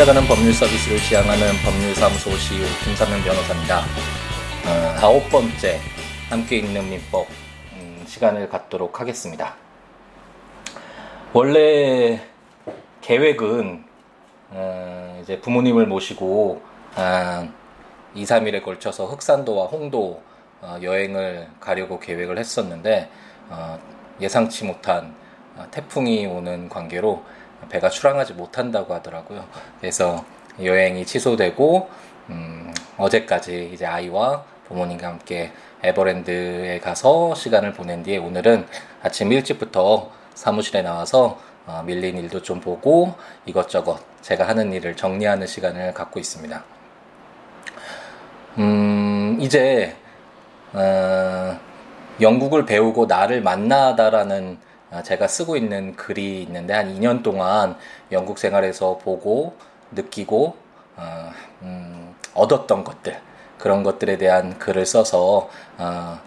찾아가는 법률 서비스를 지향하는 법률사무소 CEO 김사면 변호사입니다. 어, 아홉 번째 함께 읽는 민법 음, 시간을 갖도록 하겠습니다. 원래 계획은 어, 이제 부모님을 모시고 한 2, 3일에 걸쳐서 흑산도와 홍도 어, 여행을 가려고 계획을 했었는데 어, 예상치 못한 어, 태풍이 오는 관계로 배가 출항하지 못한다고 하더라고요. 그래서 여행이 취소되고 음, 어제까지 이제 아이와 부모님과 함께 에버랜드에 가서 시간을 보낸 뒤에 오늘은 아침 일찍부터 사무실에 나와서 어, 밀린 일도 좀 보고 이것저것 제가 하는 일을 정리하는 시간을 갖고 있습니다. 음, 이제 어, 영국을 배우고 나를 만나다라는 아, 제가 쓰고 있는 글이 있는데 한 2년 동안 영국 생활에서 보고 느끼고 어, 음, 얻었던 것들 그런 것들에 대한 글을 써서 어,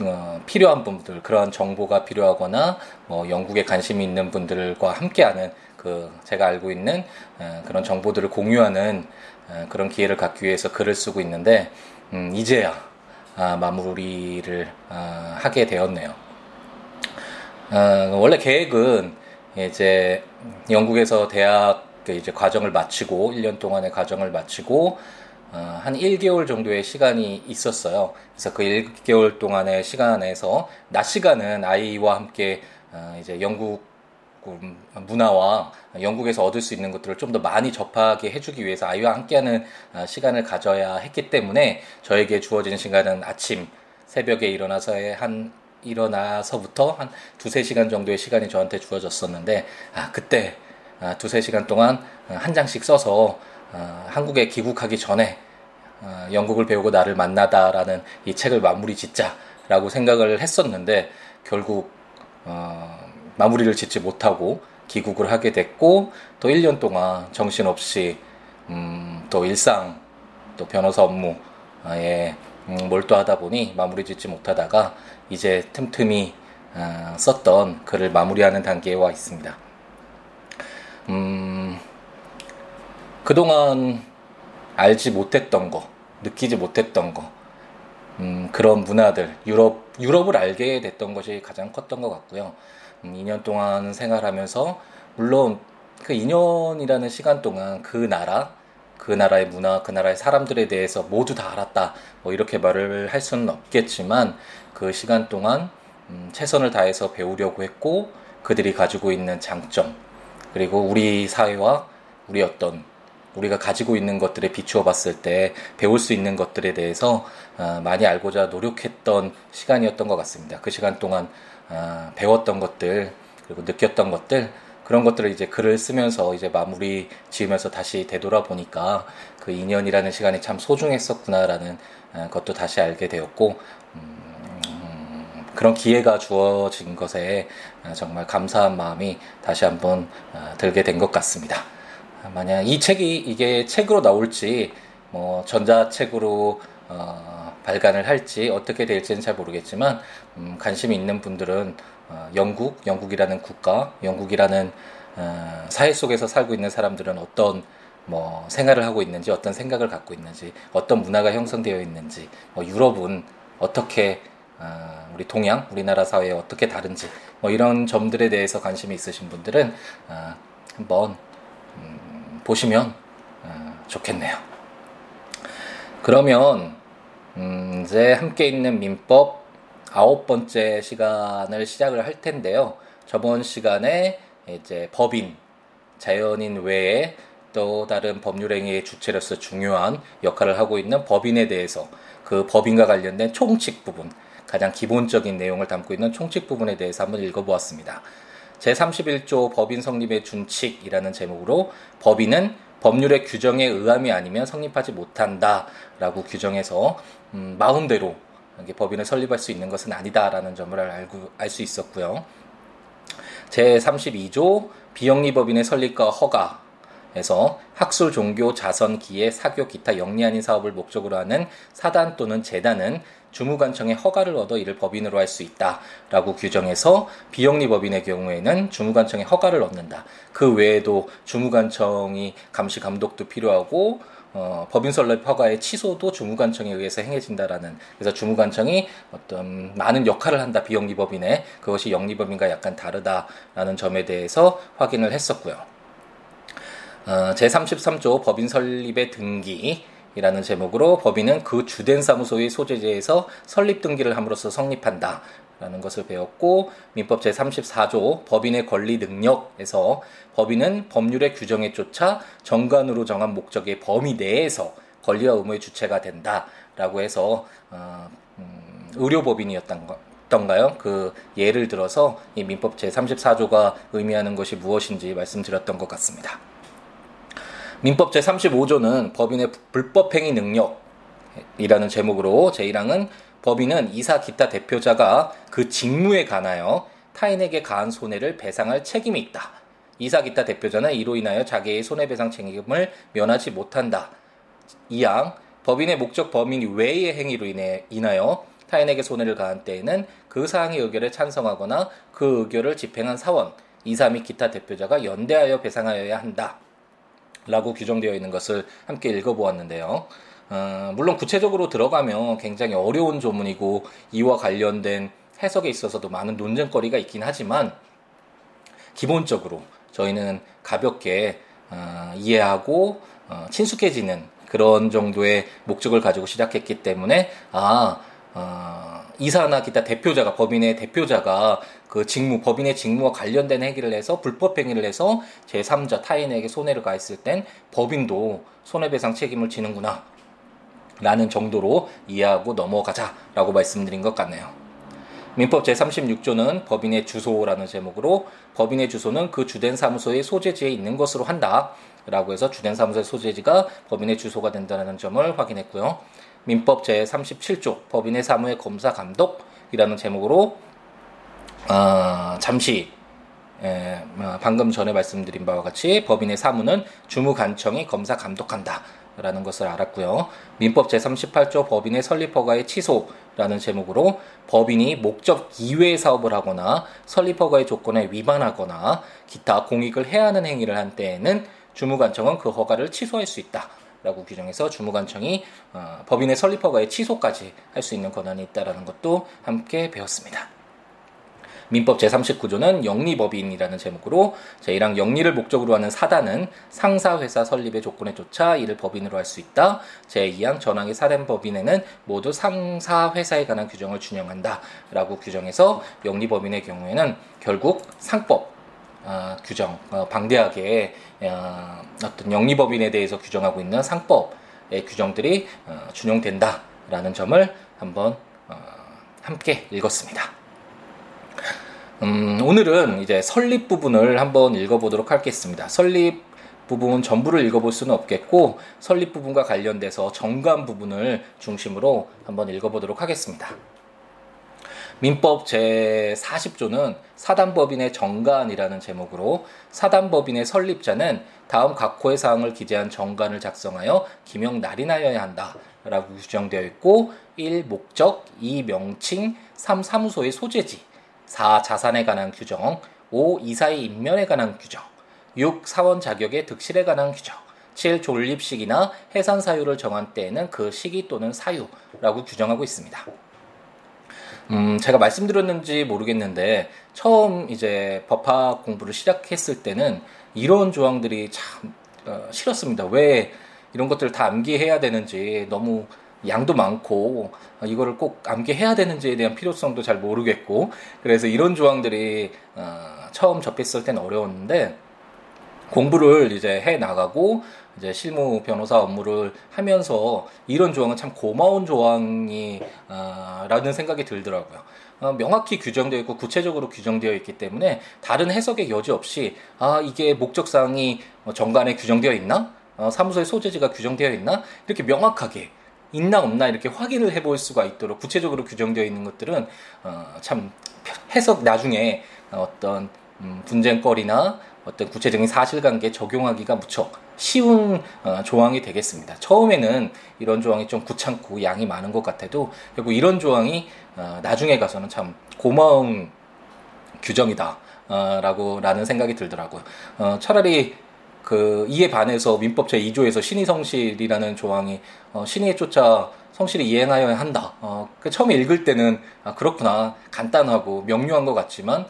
어, 필요한 분들 그런 정보가 필요하거나 뭐 영국에 관심이 있는 분들과 함께하는 그 제가 알고 있는 어, 그런 정보들을 공유하는 어, 그런 기회를 갖기 위해서 글을 쓰고 있는데 음, 이제야 아, 마무리를 아, 하게 되었네요. 어, 원래 계획은 이제 영국에서 대학 그 이제 과정을 마치고 1년 동안의 과정을 마치고 어, 한 1개월 정도의 시간이 있었어요. 그래서 그 1개월 동안의 시간에서 낮 시간은 아이와 함께 어, 이제 영국 문화와 영국에서 얻을 수 있는 것들을 좀 더 많이 접하게 해주기 위해서 아이와 함께하는 어, 시간을 가져야 했기 때문에 저에게 주어진 시간은 아침 새벽에 일어나서의 한 일어나서부터 한 두세 시간 정도의 시간이 저한테 주어졌었는데 아 그때 아, 두세 시간 동안 한 장씩 써서 아, 한국에 귀국하기 전에 아, 영국을 배우고 나를 만나다라는 이 책을 마무리 짓자라고 생각을 했었는데 결국 어, 마무리를 짓지 못하고 귀국을 하게 됐고 또 1년 동안 정신없이 음, 또 일상 또 변호사 업무에 음, 몰두하다 보니 마무리 짓지 못하다가 이제 틈틈이 어, 썼던 글을 마무리하는 단계에 와 있습니다. 음, 그동안 알지 못했던 거, 느끼지 못했던 거, 음, 그런 문화들, 유럽, 유럽을 알게 됐던 것이 가장 컸던 것 같고요. 음, 2년 동안 생활하면서, 물론 그 2년이라는 시간 동안 그 나라, 그 나라의 문화, 그 나라의 사람들에 대해서 모두 다 알았다. 뭐 이렇게 말을 할 수는 없겠지만 그 시간 동안 음, 최선을 다해서 배우려고 했고 그들이 가지고 있는 장점 그리고 우리 사회와 우리 어떤 우리가 가지고 있는 것들에 비추어 봤을 때 배울 수 있는 것들에 대해서 어, 많이 알고자 노력했던 시간이었던 것 같습니다. 그 시간 동안 어, 배웠던 것들 그리고 느꼈던 것들 그런 것들을 이제 글을 쓰면서 이제 마무리 지으면서 다시 되돌아보니까 그 2년이라는 시간이 참 소중했었구나라는 어, 것도 다시 알게 되었고, 음, 그런 기회가 주어진 것에 어, 정말 감사한 마음이 다시 한번 어, 들게 된 것 같습니다. 만약 이 책이 이게 책으로 나올지 뭐 전자책으로 어, 발간을 할지 어떻게 될지는 잘 모르겠지만 음, 관심이 있는 분들은 어, 영국, 영국이라는 국가, 영국이라는 어, 사회 속에서 살고 있는 사람들은 어떤 뭐 생활을 하고 있는지, 어떤 생각을 갖고 있는지, 어떤 문화가 형성되어 있는지, 뭐 유럽은 어떻게 어, 우리 동양, 우리나라 사회에 어떻게 다른지, 뭐 이런 점들에 대해서 관심이 있으신 분들은 어, 한번 음, 보시면 어, 좋겠네요. 그러면 음, 이제 함께 있는 민법 아홉 번째 시간을 시작을 할 텐데요. 저번 시간에 이제 법인, 자연인 외에 또 다른 법률행위의 주체로서 중요한 역할을 하고 있는 법인에 대해서 그 법인과 관련된 총칙 부분, 가장 기본적인 내용을 담고 있는 총칙 부분에 대해서 한번 읽어보았습니다. 제31조 법인 성립의 준칙이라는 제목으로 법인은 법률의 규정에 의함이 아니면 성립하지 못한다 라고 규정해서 음, 마음대로 법인을 설립할 수 있는 것은 아니다라는 점을 알고 알 수 있었고요. 제 32조 비영리 법인의 설립과 허가 에서 학술, 종교, 자선, 기회, 사교, 기타 영리 아닌 사업을 목적으로 하는 사단 또는 재단은 주무관청의 허가를 얻어 이를 법인으로 할 수 있다라고 규정해서 비영리 법인의 경우에는 주무관청의 허가를 얻는다. 그 외에도 주무관청이 감시 감독도 필요하고 어, 법인 설립 허가의 취소도 주무관청에 의해서 행해진다라는 그래서 주무관청이 어떤 많은 역할을 한다 비영리 법인에 그것이 영리 법인과 약간 다르다라는 점에 대해서 확인을 했었고요. 어, 제33조 법인 설립의 등기 이라는 제목으로 법인은 그 주된 사무소의 소재지에서 설립 등기를 함으로써 성립한다. 라는 것을 배웠고 민법 제34조 법인의 권리 능력에서 법인은 법률의 규정에 쫓아 정관으로 정한 목적의 범위 내에서 권리와 의무의 주체가 된다라고 해서 어, 음, 의료법인이었던가 그 예를 들어서 이 민법 제34조가 의미하는 것이 무엇인지 말씀드렸던 것 같습니다. 민법 제35조는 법인의 불법행위 능력이라는 제목으로 제1항은 법인은 이사 기타 대표자가 그 직무에 관하여 타인에게 가한 손해를 배상할 책임이 있다. 이사 기타 대표자는 이로 인하여 자기의 손해배상 책임을 면하지 못한다. 2항 법인의 목적 범인 외의 행위로 인해, 인하여 타인에게 손해를 가한 때에는 그 사항의 의결에 찬성하거나 그 의결을 집행한 사원, 이사 및 기타 대표자가 연대하여 배상하여야 한다. 라고 규정되어 있는 것을 함께 읽어보았는데요. 어, 물론 구체적으로 들어가면 굉장히 어려운 조문이고 이와 관련된 해석에 있어서도 많은 논쟁거리가 있긴 하지만 기본적으로 저희는 가볍게 어, 이해하고 어, 친숙해지는 그런 정도의 목적을 가지고 시작했기 때문에 아 어, 이사나 기타 대표자가 법인의 대표자가 그 직무 법인의 직무와 관련된 행위를 해서 불법 행위를 해서 제3자 타인에게 손해를 가했을 땐 법인도 손해배상 책임을 지는구나 라는 정도로 이해하고 넘어가자라고 말씀드린 것 같네요. 민법 제36조는 법인의 주소라는 제목으로 법인의 주소는 그 주된 사무소의 소재지에 있는 것으로 한다. 라고 해서 주된 사무소의 소재지가 법인의 주소가 된다는 점을 확인했고요. 민법 제37조 법인의 사무의 검사 감독이라는 제목으로 어, 잠시 에, 어, 방금 전에 말씀드린 바와 같이 법인의 사무는 주무관청이 검사 감독한다. 라는 것을 알았고요. 민법 제38조 법인의 설립 허가의 취소라는 제목으로 법인이 목적 이외의 사업을 하거나 설립 허가의 조건에 위반하거나 기타 공익을 해야 하는 행위를 한 때에는 주무관청은 그 허가를 취소할 수 있다. 라고 규정해서 주무관청이 어, 법인의 설립 허가의 취소까지 할 수 있는 권한이 있다라는 것도 함께 배웠습니다. 민법 제39조는 영리법인이라는 제목으로 제1항 영리를 목적으로 하는 사단은 상사회사 설립의 조건에 쫓아 이를 법인으로 할 수 있다. 제2항 전항의 사단법인에는 모두 상사회사에 관한 규정을 준용한다. 라고 규정해서 영리법인의 경우에는 결국 상법 어, 규정, 어, 방대하게 어, 어떤 영리법인에 대해서 규정하고 있는 상법의 규정들이 어, 준용된다라는 점을 한번 어, 함께 읽었습니다. 음, 오늘은 이제 설립 부분을 한번 읽어보도록 하겠습니다. 설립 부분 전부를 읽어볼 수는 없겠고 설립 부분과 관련돼서 정관 부분을 중심으로 한번 읽어보도록 하겠습니다. 민법 제40조는 사단법인의 정관이라는 제목으로 사단법인의 설립자는 다음 각호의 사항을 기재한 정관을 작성하여 기명 날인하여야 한다. 라고 규정되어 있고 1. 목적 2. 명칭 3. 사무소의 소재지 4. 자산에 관한 규정 5. 이사의 임면에 관한 규정 6. 사원 자격의 득실에 관한 규정 7. 존립 시기나 해산 사유를 정한 때에는 그 시기 또는 사유라고 규정하고 있습니다. 음, 제가 말씀드렸는지 모르겠는데 처음 이제 법학 공부를 시작했을 때는 이런 조항들이 참 어, 싫었습니다. 왜 이런 것들을 다 암기해야 되는지 너무 양도 많고 어, 이거를 꼭 암기해야 되는지에 대한 필요성도 잘 모르겠고 그래서 이런 조항들이 어, 처음 접했을 때는 어려웠는데 공부를 이제 해 나가고 이제 실무 변호사 업무를 하면서 이런 조항은 참 고마운 조항이 어, 라는 생각이 들더라고요. 어, 명확히 규정되어 있고 구체적으로 규정되어 있기 때문에 다른 해석의 여지 없이 아 이게 목적사항이 정관에 규정되어 있나 어, 사무소의 소재지가 규정되어 있나 이렇게 명확하게 있나 없나 이렇게 확인을 해볼 수가 있도록 구체적으로 규정되어 있는 것들은 어, 참 해석 나중에 어떤 음, 분쟁거리나 어떤 구체적인 사실관계 적용하기가 무척 쉬운 어, 조항이 되겠습니다. 처음에는 이런 조항이 좀 구찮고 양이 많은 것 같아도 결국 이런 조항이 어, 나중에 가서는 참 고마운 규정이다. 어, 라고 라는 생각이 들더라고요. 어, 차라리 그 이에 반해서 민법 제2조에서 신의 성실이라는 조항이 어, 신의에 쫓아 성실히 이행하여야 한다. 어, 그 처음에 읽을 때는 아, 그렇구나 간단하고 명료한 것 같지만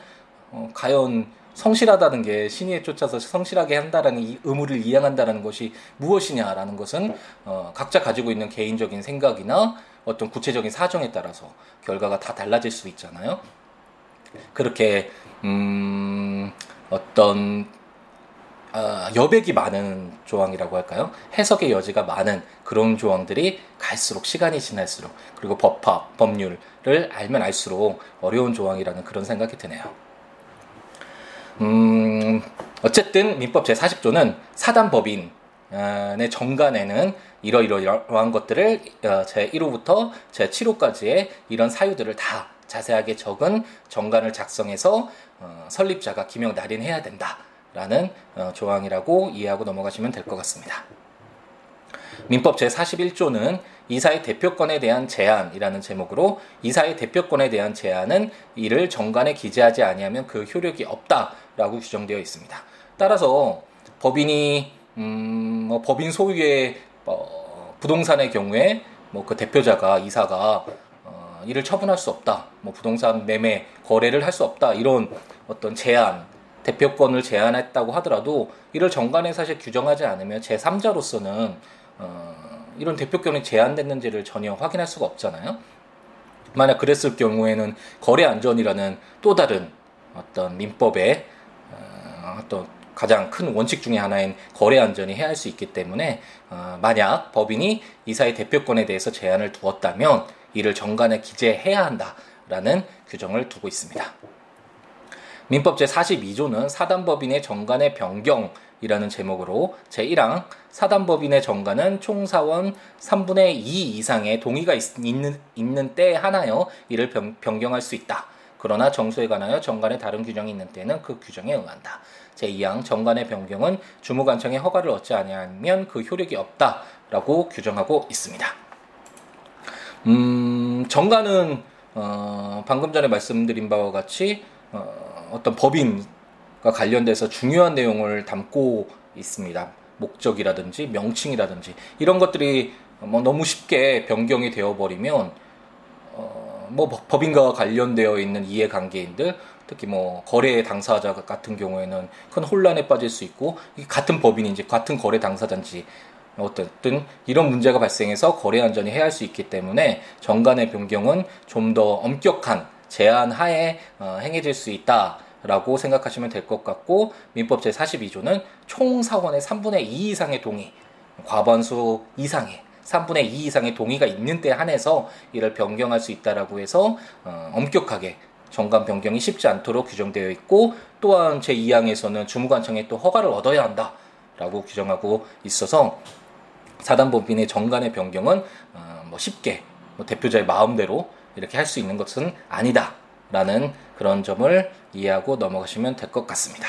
어, 과연 성실하다는 게 신의에 쫓아서 성실하게 한다라는 이 의무를 이행한다라는 것이 무엇이냐라는 것은 어, 각자 가지고 있는 개인적인 생각이나 어떤 구체적인 사정에 따라서 결과가 다 달라질 수 있잖아요. 그렇게 음, 어떤 어, 여백이 많은 조항이라고 할까요? 해석의 여지가 많은 그런 조항들이 갈수록 시간이 지날수록 그리고 법화, 법률을 알면 알수록 어려운 조항이라는 그런 생각이 드네요. 음, 어쨌든 민법 제40조는 사단법인의 정간에는 이러이러한 것들을 어, 제1호부터 제7호까지의 이런 사유들을 다 자세하게 적은 정간을 작성해서 어, 설립자가 기명 날인해야 된다 라는 어, 조항이라고 이해하고 넘어가시면 될 것 같습니다. 민법 제41조는 이사의 대표권에 대한 제한이라는 제목으로 이사의 대표권에 대한 제한은 이를 정관에 기재하지 아니하면 그 효력이 없다라고 규정되어 있습니다. 따라서 법인이 음, 뭐 법인 소유의 어, 부동산의 경우에 뭐 그 대표자가 이사가 어, 이를 처분할 수 없다. 뭐 부동산 매매 거래를 할 수 없다. 이런 어떤 제한 대표권을 제한했다고 하더라도 이를 정관에 사실 규정하지 않으면 제3자로서는 어, 이런 대표권이 제한됐는지를 전혀 확인할 수가 없잖아요. 만약 그랬을 경우에는 거래 안전이라는 또 다른 어떤 민법의 어, 어떤 가장 큰 원칙 중의 하나인 거래 안전이 해야 할 수 있기 때문에 어, 만약 법인이 이사의 대표권에 대해서 제한을 두었다면 이를 정관에 기재해야 한다라는 규정을 두고 있습니다. 민법 제42조는 사단법인의 정관의 변경이라는 제목으로 제1항 사단법인의 정관은 총사원 3분의 2 이상의 동의가 있, 는 있는 때에 하나여 이를 변, 변경할 수 있다. 그러나 정수에 관하여 정관에 다른 규정이 있는 때는 그 규정에 응한다. 제2항 정관의 변경은 주무관청의 허가를 얻지 아니하면 그 효력이 없다라고 규정하고 있습니다. 음, 정관은 어, 방금 전에 말씀드린 바와 같이 어, 어떤 법인과 관련돼서 중요한 내용을 담고 있습니다. 목적이라든지 명칭이라든지 이런 것들이 뭐 너무 쉽게 변경이 되어버리면 어, 뭐 법인과 관련되어 있는 이해관계인들 특히 뭐 거래 당사자 같은 경우에는 큰 혼란에 빠질 수 있고 같은 법인인지 같은 거래 당사자인지 어쨌든 이런 문제가 발생해서 거래 안전이 해야 할수 있기 때문에 정관의 변경은 좀 더 엄격한 제한 하에 어, 행해질 수 있다. 라고 생각하시면 될 것 같고 민법 제42조는 총 사원의 3분의 2 이상의 동의 과반수 이상의 3분의 2 이상의 동의가 있는 때 한해서 이를 변경할 수 있다라고 해서 어, 엄격하게 정관 변경이 쉽지 않도록 규정되어 있고 또한 제2항에서는 주무관청에 또 허가를 얻어야 한다라고 규정하고 있어서 사단법인의 정관의 변경은 어, 뭐 쉽게 뭐 대표자의 마음대로 이렇게 할 수 있는 것은 아니다라는 그런 점을 이해하고 넘어가시면 될 것 같습니다.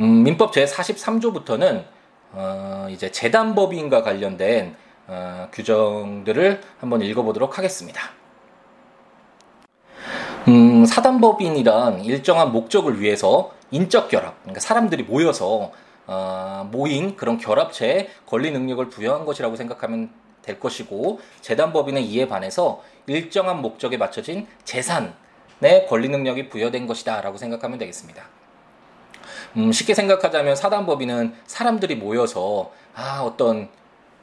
음, 민법 제 43조부터는 어, 이제 재단법인과 관련된 어, 규정들을 한번 읽어보도록 하겠습니다. 음, 사단법인이란 일정한 목적을 위해서 인적 결합, 그러니까 사람들이 모여서 어, 모인 그런 결합체에 권리 능력을 부여한 것이라고 생각하면 될 것이고 재단법인은 이에 반해서 일정한 목적에 맞춰진 재산의 권리 능력이 부여된 것이다라고 생각하면 되겠습니다. 음, 쉽게 생각하자면 사단법인은 사람들이 모여서 아 어떤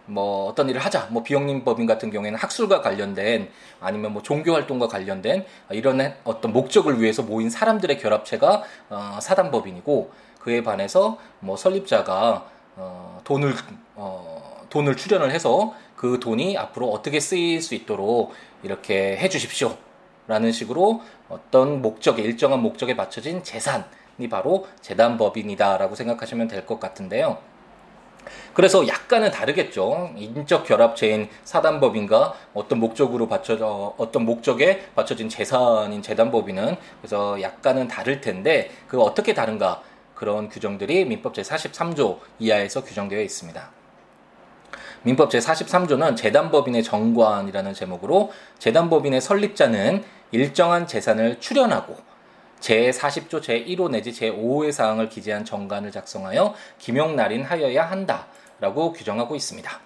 뭐 어떤 일을 하자 뭐 비영림 법인 같은 경우에는 학술과 관련된 아니면 뭐 종교 활동과 관련된 이런 어떤 목적을 위해서 모인 사람들의 결합체가 어, 사단법인이고 그에 반해서 뭐 설립자가 어, 돈을 어, 돈을 출연을 해서 그 돈이 앞으로 어떻게 쓰일 수 있도록 이렇게 해주십시오. 라는 식으로 어떤 목적에 일정한 목적에 맞춰진 재산이 바로 재단법인이다라고 생각하시면 될 것 같은데요. 그래서 약간은 다르겠죠. 인적 결합체인 사단법인과 어떤 목적으로 받쳐 어떤 목적에 받쳐진 재산인 재단법인은 그래서 약간은 다를 텐데 그 어떻게 다른가 그런 규정들이 민법 제43조 이하에서 규정되어 있습니다. 민법 제43조는 재단법인의 정관이라는 제목으로 재단법인의 설립자는 일정한 재산을 출연하고 제40조 제1호 내지 제5호의 사항을 기재한 정관을 작성하여 기명날인 하여야 한다라고 규정하고 있습니다.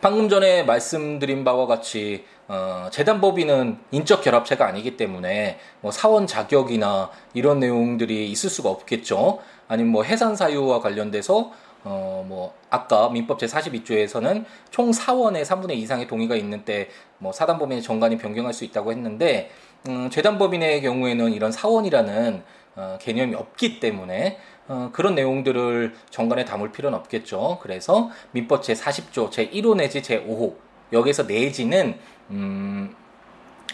방금 전에 말씀드린 바와 같이 어, 재단법인은 인적 결합체가 아니기 때문에 뭐 사원 자격이나 이런 내용들이 있을 수가 없겠죠. 아니면 뭐 해산 사유와 관련돼서 어, 뭐, 아까 민법 제42조에서는 총 사원의 3분의 2 이상의 동의가 있는 때, 뭐, 사단법인의 정관이 변경할 수 있다고 했는데, 음, 재단법인의 경우에는 이런 사원이라는 어, 개념이 없기 때문에, 어, 그런 내용들을 정관에 담을 필요는 없겠죠. 그래서 민법 제40조 제1호 내지 제5호, 여기서 내지는, 음,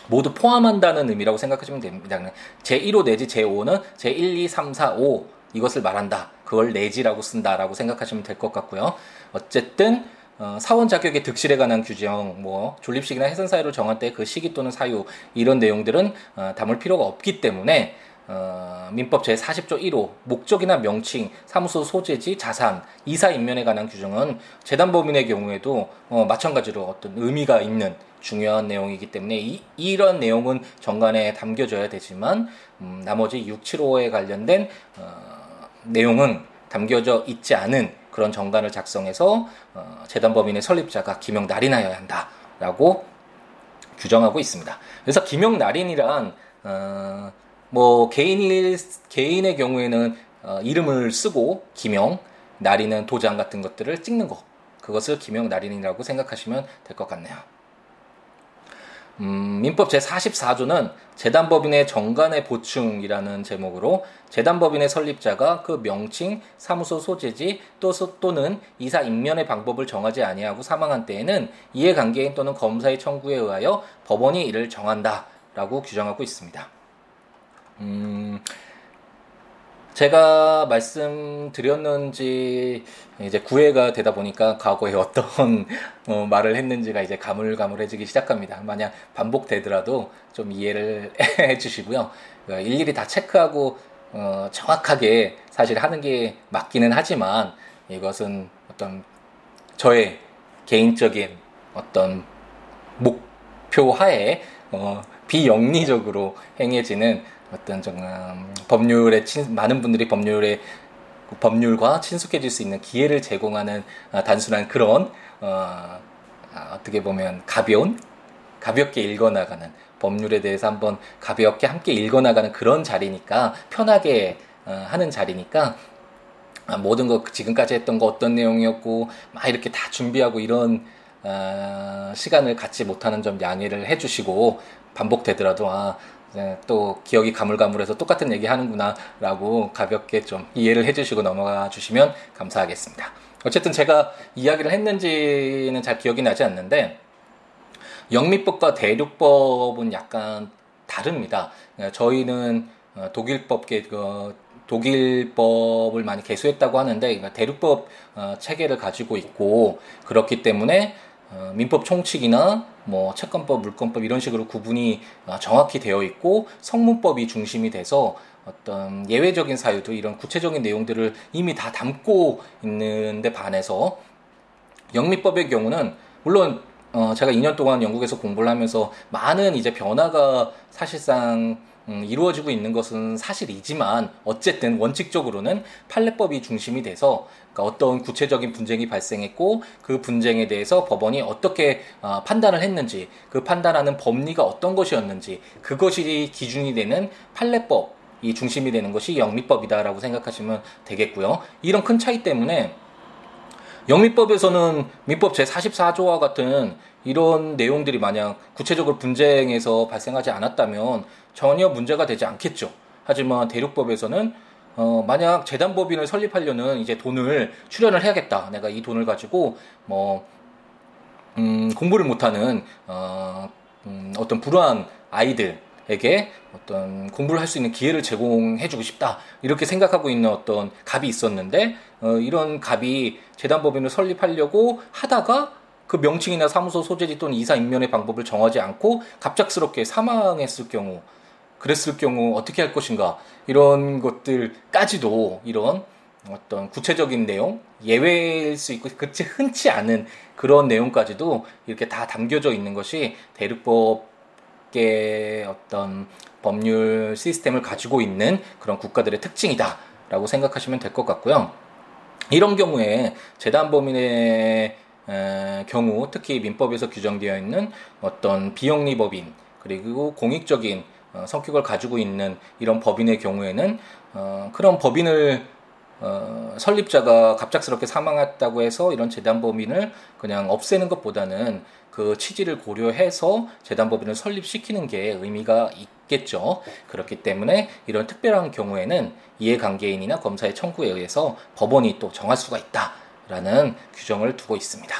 모두 포함한다는 의미라고 생각하시면 됩니다. 제1호 내지 제5호는 제1, 2, 3, 4, 5, 이것을 말한다. 그걸 내지라고 쓴다라고 생각하시면 될 것 같고요. 어쨌든 어, 사원 자격의 득실에 관한 규정, 뭐 존립식이나 해산 사유를 정할 때 그 시기 또는 사유 이런 내용들은 어, 담을 필요가 없기 때문에 어, 민법 제 40조 1호 목적이나 명칭, 사무소 소재지, 자산, 이사 인면에 관한 규정은 재단법인의 경우에도 어, 마찬가지로 어떤 의미가 있는 중요한 내용이기 때문에 이, 이런 내용은 정관에 담겨져야 되지만 음, 나머지 6, 7호에 관련된 어, 내용은 담겨져 있지 않은 그런 정관을 작성해서 어, 재단법인의 설립자가 기명 날인하여야 한다라고 규정하고 있습니다. 그래서 기명 날인이란 어, 뭐 개인 개인의 경우에는 어, 이름을 쓰고 기명 날인은 도장 같은 것들을 찍는 것 그것을 기명 날인이라고 생각하시면 될 것 같네요. 음, 민법 제44조는 재단법인의 정관의 보충이라는 제목으로 재단법인의 설립자가 그 명칭, 사무소 소재지 또, 또는 이사 임면의 방법을 정하지 아니하고 사망한 때에는 이해관계인 또는 검사의 청구에 의하여 법원이 이를 정한다라고 규정하고 있습니다. 음, 제가 말씀드렸는지 이제 구애가 되다 보니까 과거에 어떤 어, 말을 했는지가 이제 가물가물해지기 시작합니다. 만약 반복되더라도 좀 이해를 해 주시고요. 어, 일일이 다 체크하고 어, 정확하게 사실 하는 게 맞기는 하지만 이것은 어떤 저의 개인적인 어떤 목표 하에 어, 비영리적으로 행해지는 어떤 좀 음, 법률에 친, 많은 분들이 법률에 법률과 친숙해질 수 있는 기회를 제공하는 어, 단순한 그런 어, 아, 어떻게 보면 가벼운 가볍게 읽어나가는 법률에 대해서 한번 가볍게 함께 읽어나가는 그런 자리니까 편하게 어, 하는 자리니까 아, 모든 거 지금까지 했던 거 어떤 내용이었고 막 이렇게 다 준비하고 이런 어, 시간을 갖지 못하는 점 양해를 해주시고 반복되더라도 아 네, 또 기억이 가물가물해서 똑같은 얘기 하는구나라고 가볍게 좀 이해를 해주시고 넘어가 주시면 감사하겠습니다. 어쨌든 제가 이야기를 했는지는 잘 기억이 나지 않는데 영미법과 대륙법은 약간 다릅니다. 저희는 어, 독일법계 그 독일법을 많이 개수했다고 하는데 대륙법 어, 체계를 가지고 있고 그렇기 때문에 어, 민법 총칙이나 뭐 채권법, 물권법 이런 식으로 구분이 어, 정확히 되어 있고 성문법이 중심이 돼서 어떤 예외적인 사유도 이런 구체적인 내용들을 이미 다 담고 있는데 반해서 영미법의 경우는 물론 어 제가 2년 동안 영국에서 공부를 하면서 많은 이제 변화가 사실상 음, 이루어지고 있는 것은 사실이지만 어쨌든 원칙적으로는 판례법이 중심이 돼서 그러니까 어떤 구체적인 분쟁이 발생했고 그 분쟁에 대해서 법원이 어떻게 어, 판단을 했는지 그 판단하는 법리가 어떤 것이었는지 그것이 기준이 되는 판례법 이 중심이 되는 것이 영미법이다라고 생각하시면 되겠고요. 이런 큰 차이 때문에 영미법에서는 민법 제44조와 같은 이런 내용들이 만약 구체적으로 분쟁에서 발생하지 않았다면 전혀 문제가 되지 않겠죠. 하지만 대륙법에서는 어, 만약 재단법인을 설립하려는 이제 돈을 출연을 해야겠다. 내가 이 돈을 가지고 뭐, 음, 공부를 못하는, 어, 음, 어떤 불우한 아이들에게 어떤 공부를 할 수 있는 기회를 제공해주고 싶다. 이렇게 생각하고 있는 어떤 갑이 있었는데, 어, 이런 갑이 재단법인을 설립하려고 하다가 그 명칭이나 사무소 소재지 또는 이사 임면의 방법을 정하지 않고 갑작스럽게 사망했을 경우 그랬을 경우 어떻게 할 것인가 이런 것들까지도 이런 어떤 구체적인 내용 예외일 수 있고 그치 흔치 않은 그런 내용까지도 이렇게 다 담겨져 있는 것이 대륙법계 어떤 법률 시스템을 가지고 있는 그런 국가들의 특징이다라고 생각하시면 될 것 같고요. 이런 경우에 재단 범인의 경우 특히 민법에서 규정되어 있는 어떤 비영리 법인 그리고 공익적인 어, 성격을 가지고 있는 이런 법인의 경우에는 어, 그런 법인을 어, 설립자가 갑작스럽게 사망했다고 해서 이런 재단 법인을 그냥 없애는 것보다는 그 취지를 고려해서 재단 법인을 설립시키는 게 의미가 있겠죠. 그렇기 때문에 이런 특별한 경우에는 이해관계인이나 검사의 청구에 의해서 법원이 또 정할 수가 있다 라는 규정을 두고 있습니다.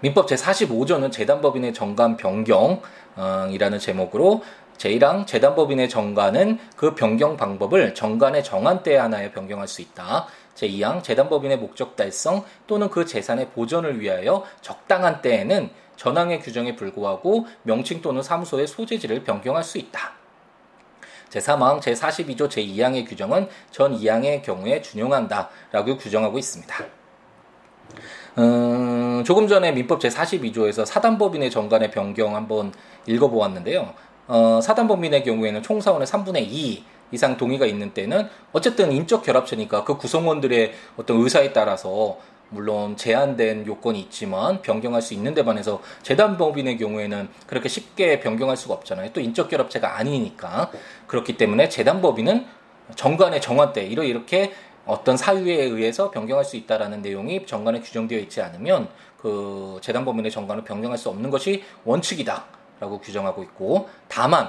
민법 제45조는 재단법인의 정관 변경이라는 제목으로 제1항 재단법인의 정관은 그 변경 방법을 정관의 정한 때에 하나에 변경할 수 있다. 제2항 재단법인의 목적 달성 또는 그 재산의 보전을 위하여 적당한 때에는 전항의 규정에 불구하고 명칭 또는 사무소의 소재지를 변경할 수 있다. 제3항 제42조 제2항의 규정은 전 2항의 경우에 준용한다 라고 규정하고 있습니다. 음, 조금 전에 민법 제42조에서 사단법인의 정관의 변경 한번 읽어보았는데요. 어, 사단법인의 경우에는 총사원의 3분의 2 이상 동의가 있는 때는 어쨌든 인적 결합체니까 그 구성원들의 어떤 의사에 따라서 물론 제한된 요건이 있지만 변경할 수 있는 데 반해서 재단법인의 경우에는 그렇게 쉽게 변경할 수가 없잖아요. 또 인적 결합체가 아니니까 그렇기 때문에 재단법인은 정관의 정한 때 이렇게 어떤 사유에 의해서 변경할 수 있다라는 내용이 정관에 규정되어 있지 않으면 그 재단법인의 정관을 변경할 수 없는 것이 원칙이다. 라고 규정하고 있고 다만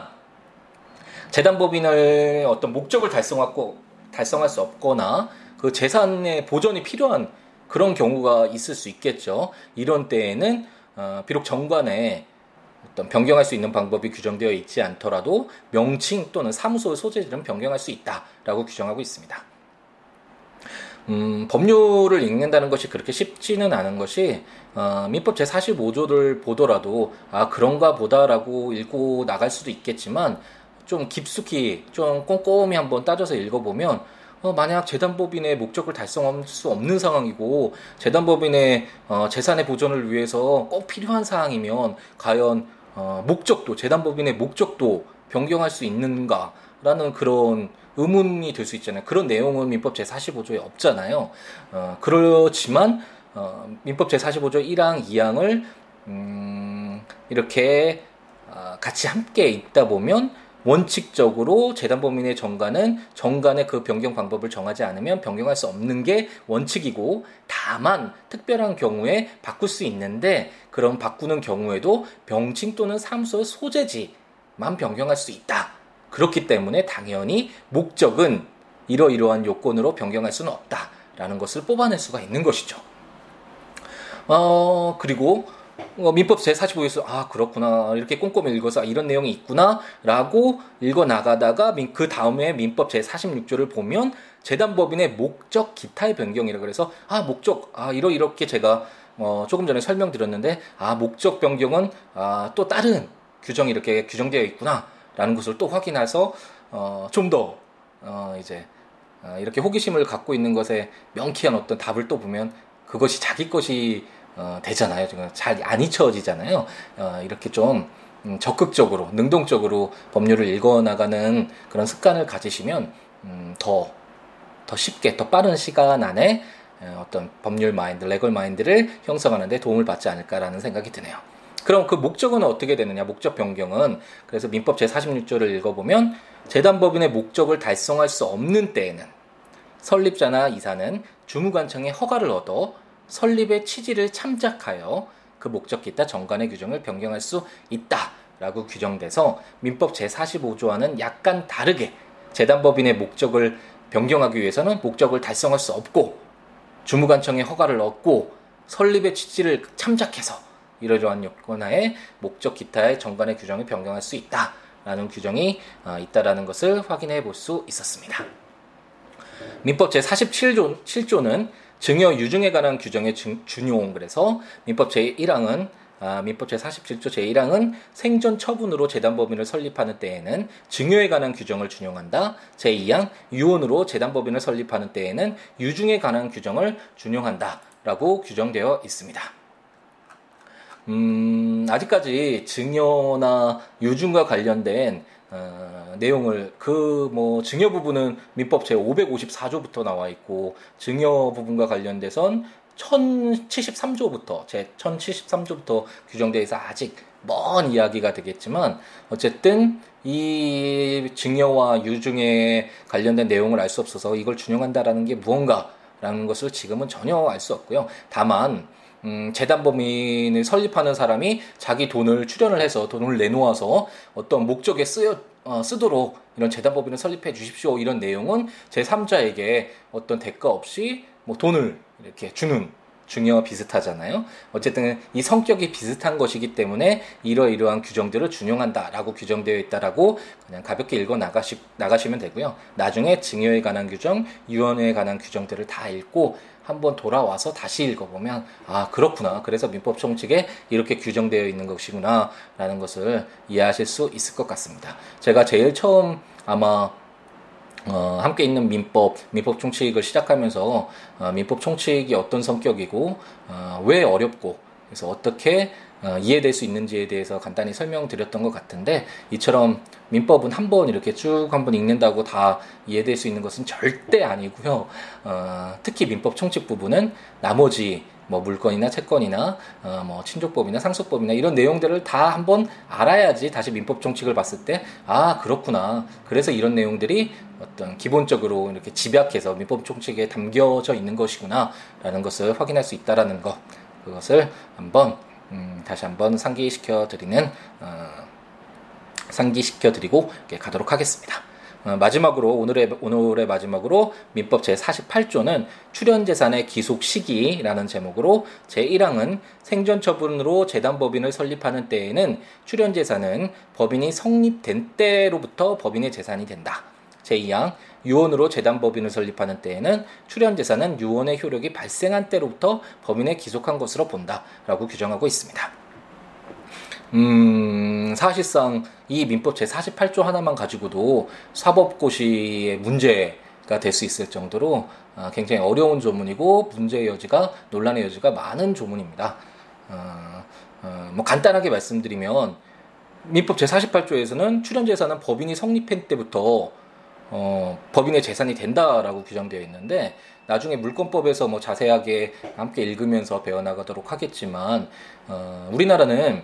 재단법인을 어떤 목적을 달성하고 달성할 수 없거나 그 재산의 보존이 필요한 그런 경우가 있을 수 있겠죠. 이런 때에는 어, 비록 정관에 어떤 변경할 수 있는 방법이 규정되어 있지 않더라도 명칭 또는 사무소 소재들은 변경할 수 있다라고 규정하고 있습니다. 음, 법률을 읽는다는 것이 그렇게 쉽지는 않은 것이 어, 민법 제45조를 보더라도 아 그런가 보다라고 읽고 나갈 수도 있겠지만 좀 깊숙이 좀 꼼꼼히 한번 따져서 읽어보면 어, 만약 재단법인의 목적을 달성할 수 없는 상황이고 재단법인의 어, 재산의 보존을 위해서 꼭 필요한 사항이면 과연 어, 목적도 재단법인의 목적도 변경할 수 있는가라는 그런 의문이 들수 있잖아요. 그런 내용은 민법 제45조에 없잖아요. 어, 그렇지만 어, 민법 제45조 1항, 2항을 음, 이렇게 어, 같이 함께 있다 보면 원칙적으로 재단법인의 정관은 정관의 그 변경 방법을 정하지 않으면 변경할 수 없는 게 원칙이고 다만 특별한 경우에 바꿀 수 있는데 그런 바꾸는 경우에도 병칭 또는 사무소 소재지만 변경할 수 있다. 그렇기 때문에 당연히 목적은 이러이러한 요건으로 변경할 수는 없다라는 것을 뽑아낼 수가 있는 것이죠. 어, 그리고 어, 민법 제45에서 아 그렇구나. 이렇게 꼼꼼히 읽어서 아, 이런 내용이 있구나라고 읽어 나가다가 그 다음에 민법 제46조를 보면 재단법인의 목적 기타의 변경이라 그래서 아 목적 아 이러 이렇게 제가 어, 조금 전에 설명드렸는데 아 목적 변경은 아, 또 다른 규정이 이렇게 규정되어 있구나 라는 것을 또 확인해서 어, 좀더 어, 이제 어, 이렇게 호기심을 갖고 있는 것에 명쾌한 어떤 답을 또 보면 그것이 자기 것이 어, 되잖아요. 잘안 잊혀지잖아요. 어, 이렇게 좀 음, 적극적으로, 능동적으로 법률을 읽어나가는 그런 습관을 가지시면 음, 더, 더 쉽게, 더 빠른 시간 안에 어, 어떤 법률 마인드, 레걸 마인드를 형성하는데 도움을 받지 않을까라는 생각이 드네요. 그럼 그 목적은 어떻게 되느냐? 목적 변경은 그래서 민법 제46조를 읽어보면 재단법인의 목적을 달성할 수 없는 때에는 설립자나 이사는 주무관청의 허가를 얻어 설립의 취지를 참작하여 그 목적 기타 정관의 규정을 변경할 수 있다라고 규정돼서 민법 제45조와는 약간 다르게 재단법인의 목적을 변경하기 위해서는 목적을 달성할 수 없고 주무관청의 허가를 얻고 설립의 취지를 참작해서 이러저러한 요건하에 목적 기타의 정관의 규정을 변경할 수 있다라는 규정이 어, 있다라는 것을 확인해 볼 수 있었습니다. 민법 제47조 7조는 증여 유증에 관한 규정의 준용 그래서 민법 제1항은 아, 민법 제47조 제1항은 생존 처분으로 재단법인을 설립하는 때에는 증여에 관한 규정을 준용한다. 제2항 유언으로 재단법인을 설립하는 때에는 유증에 관한 규정을 준용한다. 라고 규정되어 있습니다. 음, 아직까지 증여나 유증과 관련된 어, 내용을 그 뭐 증여 부분은 민법 제 554조부터 나와 있고 증여 부분과 관련돼선 1073조부터 제 1073조부터 규정되어 있어 아직 먼 이야기가 되겠지만 어쨌든 이 증여와 유증에 관련된 내용을 알 수 없어서 이걸 준용한다라는 게 무언가라는 것을 지금은 전혀 알 수 없고요. 다만 음, 재단법인을 설립하는 사람이 자기 돈을 출연을 해서 돈을 내놓아서 어떤 목적에 쓰여 어, 쓰도록 이런 재단 법인을 설립해 주십시오. 이런 내용은 제 3자에게 어떤 대가 없이 뭐 돈을 이렇게 주는 중요와 비슷하잖아요. 어쨌든 이 성격이 비슷한 것이기 때문에 이러이러한 규정들을 준용한다라고 규정되어 있다라고 그냥 가볍게 읽어 나가시, 나가시면 되고요. 나중에 증여에 관한 규정, 유언에 관한 규정들을 다 읽고 한번 돌아와서 다시 읽어보면 아 그렇구나 그래서 민법 총칙에 이렇게 규정되어 있는 것이구나라는 것을 이해하실 수 있을 것 같습니다. 제가 제일 처음 아마 어, 함께 있는 민법, 민법 총칙을 시작하면서 어, 민법 총칙이 어떤 성격이고 어, 왜 어렵고 그래서 어떻게 어, 이해될 수 있는지에 대해서 간단히 설명드렸던 것 같은데 이처럼 민법은 한 번 이렇게 쭉 한 번 읽는다고 다 이해될 수 있는 것은 절대 아니고요. 어, 특히 민법 총칙 부분은 나머지 뭐 물건이나 채권이나 어, 뭐 친족법이나 상속법이나 이런 내용들을 다 한번 알아야지 다시 민법 총칙을 봤을 때 아 그렇구나 그래서 이런 내용들이 어떤 기본적으로 이렇게 집약해서 민법 총칙에 담겨져 있는 것이구나라는 것을 확인할 수 있다라는 것 그것을 한번 음, 다시 한번 상기시켜 드리는 어, 상기시켜 드리고 가도록 하겠습니다. 어, 마지막으로 오늘의 오늘의 마지막으로 민법 제 48조는 출연 재산의 기속 시기라는 제목으로 제 1항은 생존 처분으로 재단 법인을 설립하는 때에는 출연 재산은 법인이 성립된 때로부터 법인의 재산이 된다. 제2항 유언으로 재단 법인을 설립하는 때에는 출연 재산은 유언의 효력이 발생한 때로부터 법인에 기속한 것으로 본다라고 규정하고 있습니다. 음, 사실상 이 민법 제 48조 하나만 가지고도 사법고시의 문제가 될 수 있을 정도로 어, 굉장히 어려운 조문이고 문제의 여지가 논란의 여지가 많은 조문입니다. 어, 어, 뭐 간단하게 말씀드리면 민법 제 48조에서는 출연재산은 법인이 성립한 때부터 어, 법인의 재산이 된다라고 규정되어 있는데 나중에 물권법에서 뭐 자세하게 함께 읽으면서 배워나가도록 하겠지만 어, 우리나라는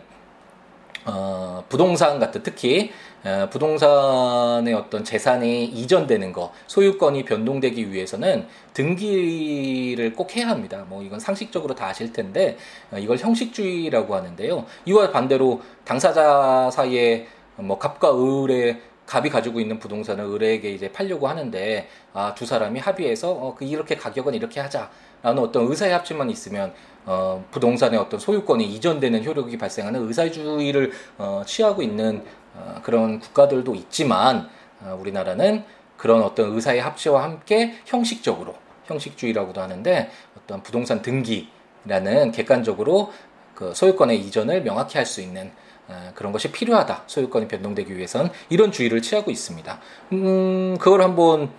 어, 부동산 같은 특히 어, 부동산의 어떤 재산이 이전되는 거 소유권이 변동되기 위해서는 등기를 꼭 해야 합니다. 뭐 이건 상식적으로 다 아실 텐데 어, 이걸 형식주의라고 하는데요. 이와 반대로 당사자 사이에 뭐 갑과 을의 갑이 가지고 있는 부동산을 을에게 이제 팔려고 하는데 아, 두 사람이 합의해서 어, 그 이렇게 가격은 이렇게 하자라는 어떤 의사의 합치만 있으면 어, 부동산의 어떤 소유권이 이전되는 효력이 발생하는 의사주의를 어, 취하고 있는 어, 그런 국가들도 있지만 어, 우리나라는 그런 어떤 의사의 합치와 함께 형식적으로 형식주의라고도 하는데 어떤 부동산 등기라는 객관적으로 그 소유권의 이전을 명확히 할 수 있는 어, 그런 것이 필요하다. 소유권이 변동되기 위해선 이런 주의를 취하고 있습니다. 음, 그걸 한번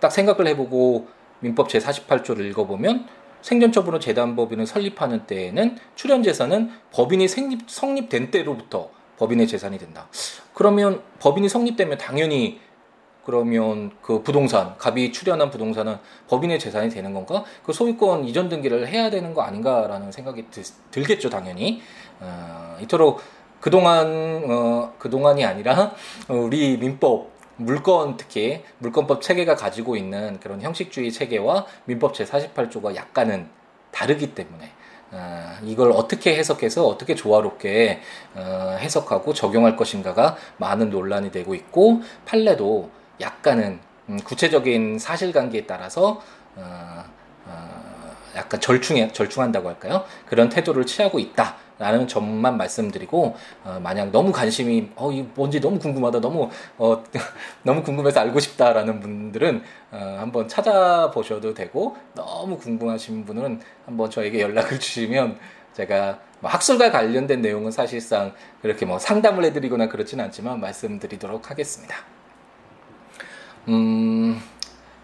딱 생각을 해보고 민법 제48조를 읽어보면 생존처분으로 재단법인을 설립하는 때에는 출연재산은 법인이 생립, 성립된 때로부터 법인의 재산이 된다. 그러면 법인이 성립되면 당연히 그러면 그 부동산, 갑이 출연한 부동산은 법인의 재산이 되는 건가? 그 소유권 이전 등기를 해야 되는 거 아닌가라는 생각이 들, 겠죠 당연히. 어, 이토록 그동안, 어, 그동안이 아니라 우리 민법 물건 특히 물건법 체계가 가지고 있는 그런 형식주의 체계와 민법 제48조가 약간은 다르기 때문에 어, 이걸 어떻게 해석해서 어떻게 조화롭게 어, 해석하고 적용할 것인가가 많은 논란이 되고 있고 판례도 약간은 음, 구체적인 사실관계에 따라서 어, 어 약간 절충해 절충한다고 할까요? 그런 태도를 취하고 있다. 라는 점만 말씀드리고 어, 만약 너무 관심이 어 이 뭔지 너무 궁금하다 너무 어 너무 궁금해서 알고 싶다라는 분들은 어, 한번 찾아보셔도 되고 너무 궁금하신 분은 한번 저에게 연락을 주시면 제가 뭐 학술과 관련된 내용은 사실상 그렇게 뭐 상담을 해드리거나 그렇지는 않지만 말씀드리도록 하겠습니다. 음,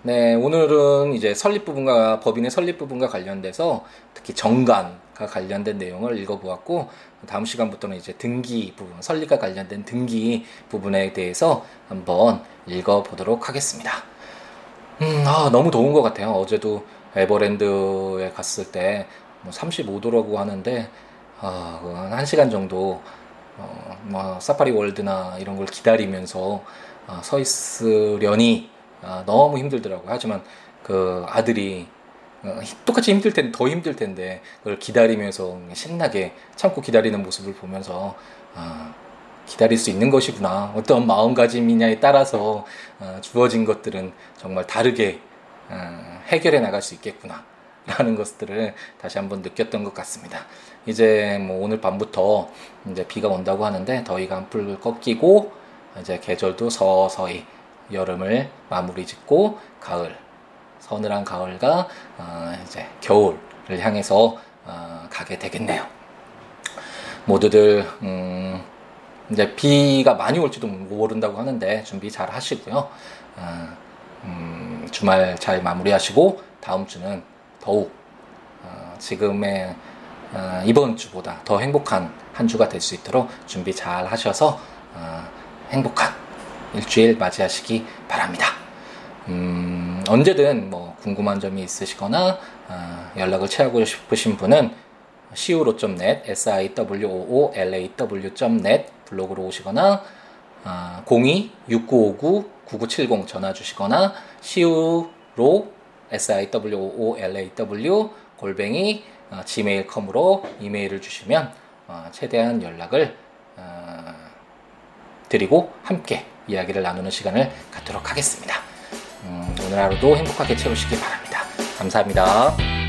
네, 오늘은 이제 설립 부분과 법인의 설립 부분과 관련돼서 특히 정관과 관련된 내용을 읽어보았고 다음 시간부터는 이제 등기 부분, 설립과 관련된 등기 부분에 대해서 한번 읽어보도록 하겠습니다. 음, 아, 너무 더운 것 같아요. 어제도 에버랜드에 갔을 때 뭐 35도라고 하는데 아, 한 시간 정도 어, 뭐 사파리 월드나 이런 걸 기다리면서 어, 서 있으려니 아, 너무 힘들더라고요. 하지만 그 아들이 어, 똑같이 힘들 텐데 더 힘들 텐데 그걸 기다리면서 신나게 참고 기다리는 모습을 보면서 아, 기다릴 수 있는 것이구나 어떤 마음가짐이냐에 따라서 어, 주어진 것들은 정말 다르게 어, 해결해 나갈 수 있겠구나 라는 것들을 다시 한번 느꼈던 것 같습니다. 이제 뭐 오늘 밤부터 이제 비가 온다고 하는데 더위가 한풀 꺾이고 이제 계절도 서서히 여름을 마무리 짓고 가을 서늘한 가을과 어, 이제 겨울을 향해서 어, 가게 되겠네요. 모두들 음, 이제 비가 많이 올지도 모른다고 하는데 준비 잘 하시고요. 어, 음, 주말 잘 마무리하시고 다음 주는 더욱 어, 지금의 어, 이번 주보다 더 행복한 한 주가 될 수 있도록 준비 잘 하셔서 어, 행복한 일주일 맞이하시기 바랍니다. 음, 언제든 뭐 궁금한 점이 있으시거나 어, 연락을 취하고 싶으신 분은 siwo.net, siwoolaw.net 블로그로 오시거나 어, 02-6959-9970 전화 주시거나 siwo siwoolaw 골뱅이 어, gmail.com으로 이메일을 주시면 어, 최대한 연락을 어, 드리고 함께 이야기를 나누는 시간을 갖도록 하겠습니다. 음, 오늘 하루도 행복하게 채우시기 바랍니다. 감사합니다.